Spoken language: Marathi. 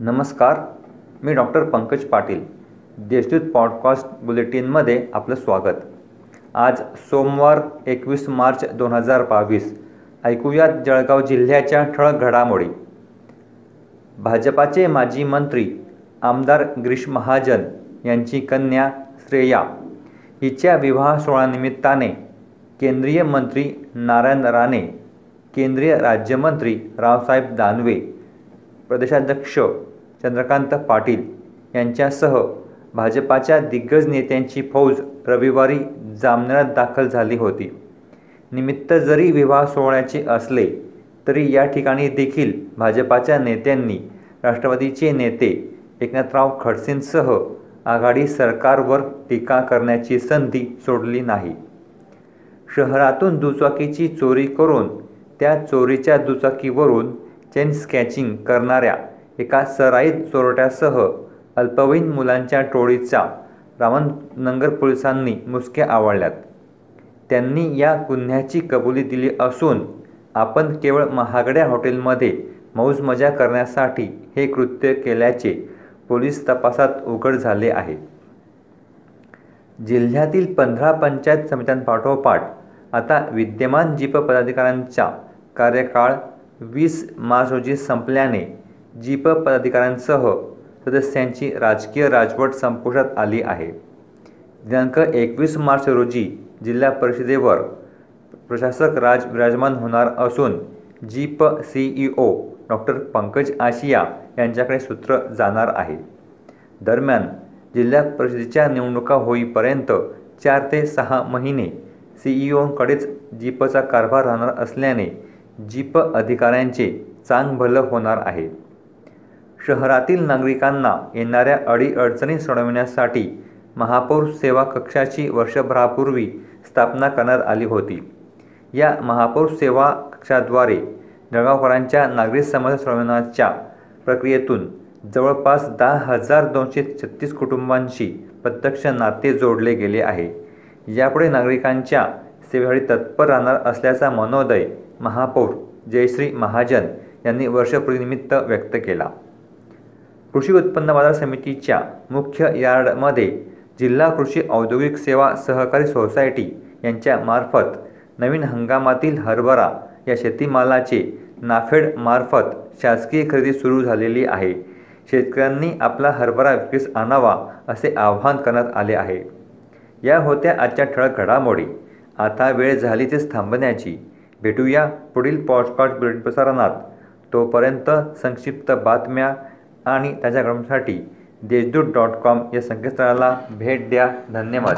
नमस्कार मी डॉक्टर पंकज पाटील देशदूत पॉडकास्ट बुलेटिनमध्ये आपलं स्वागत. आज सोमवार एकवीस मार्च दोन हजार बावीस ऐकूयात जळगाव जिल्ह्याच्या ठळक घडामोडी. भाजपाचे माजी मंत्री आमदार गिरीश महाजन यांची कन्या श्रेया हिच्या विवाह सोहळ्यानिमित्ताने केंद्रीय मंत्री नारायण राणे केंद्रीय राज्यमंत्री रावसाहेब दानवे प्रदेशाध्यक्ष चंद्रकांत पाटील यांच्यासह भाजपाच्या दिग्गज नेत्यांची फौज रविवारी जामनेरात दाखल झाली होती. निमित्त जरी विवाह सोहळ्याचे असले तरी या ठिकाणी देखील भाजपाच्या नेत्यांनी राष्ट्रवादीचे नेते एकनाथराव खडसेंसह आघाडी सरकारवर टीका करण्याची संधी सोडली नाही. शहरातून दुचाकीची चोरी करून त्या चोरीच्या दुचाकीवरून चेन स्कॅचिंग करणाऱ्या एका सराईत चोरट्यासह अल्पवयीन मुलांच्या टोळीचा रामनगर पोलिसांनी मुसक्या आवळल्यात. त्यांनी या गुन्ह्याची कबुली दिली असून आपण केवळ महागड्या हॉटेलमध्ये मौज मजा करण्यासाठी हे कृत्य केल्याचे पोलीस तपासात उघड झाले आहे. जिल्ह्यातील पंधरा पंचायत समित्यांपाठोपाठ आता विद्यमान जीप पदाधिकाऱ्यांचा कार्यकाळ वीस मार्च रोजी संपल्याने जीप पदाधिकाऱ्यांसह सदस्यांची राजकीय राजवट संपुष्टात आली आहे. दिनांक एकवीस मार्च रोजी जिल्हा परिषदेवर प्रशासक राज विराजमान होणार असून ZP CEO doctor Pankaj Ashiya यांच्याकडे सूत्र जाणार आहे. दरम्यान जिल्हा परिषदेच्या निवडणुका होईपर्यंत चार ते सहा महिने सीईओंकडेच जीपचा कारभार राहणार असल्याने जीप अधिकाऱ्यांचे चांगभलं होणार आहे. शहरातील नागरिकांना येणाऱ्या अडीअडचणी सोडविण्यासाठी महापौर सेवा कक्षाची वर्षभरापूर्वी स्थापना करण्यात आली होती. या महापौर सेवा कक्षाद्वारे जळगावकरांच्या नागरिक समस्या सोडवण्याच्या प्रक्रियेतून जवळपास दहा हजार दोनशे छत्तीस कुटुंबांशी प्रत्यक्ष नाते जोडले गेले आहे. यापुढे नागरिकांच्या सेवेसाठी तत्पर राहणार असल्याचा मनोदय महापौर जयश्री महाजन यांनी वर्षपूर्तीनिमित्त व्यक्त केला. कृषी उत्पन्न बाजार समितीच्या मुख्य यार्डमध्ये जिल्हा कृषी औद्योगिक सेवा सहकारी सोसायटी यांच्या मार्फत नवीन हंगामातील हरभरा या शेतीमालाचे नाफेड मार्फत शासकीय खरेदी सुरू झालेली आहे. शेतकऱ्यांनी आपला हरभरा विक्रीस आणावा असे आवाहन करण्यात आले आहे. या होत्या आजच्या ठळक घडामोडी. आता वेळ झाली तेच थांबण्याची. भेटूया पुढील पॉडकास्ट प्रसारणात. तोपर्यंत संक्षिप्त बातम्या आणि ताज्या घडामोडींसाठी देशदूत डॉट कॉम या संकेतस्थळाला भेट द्या. धन्यवाद.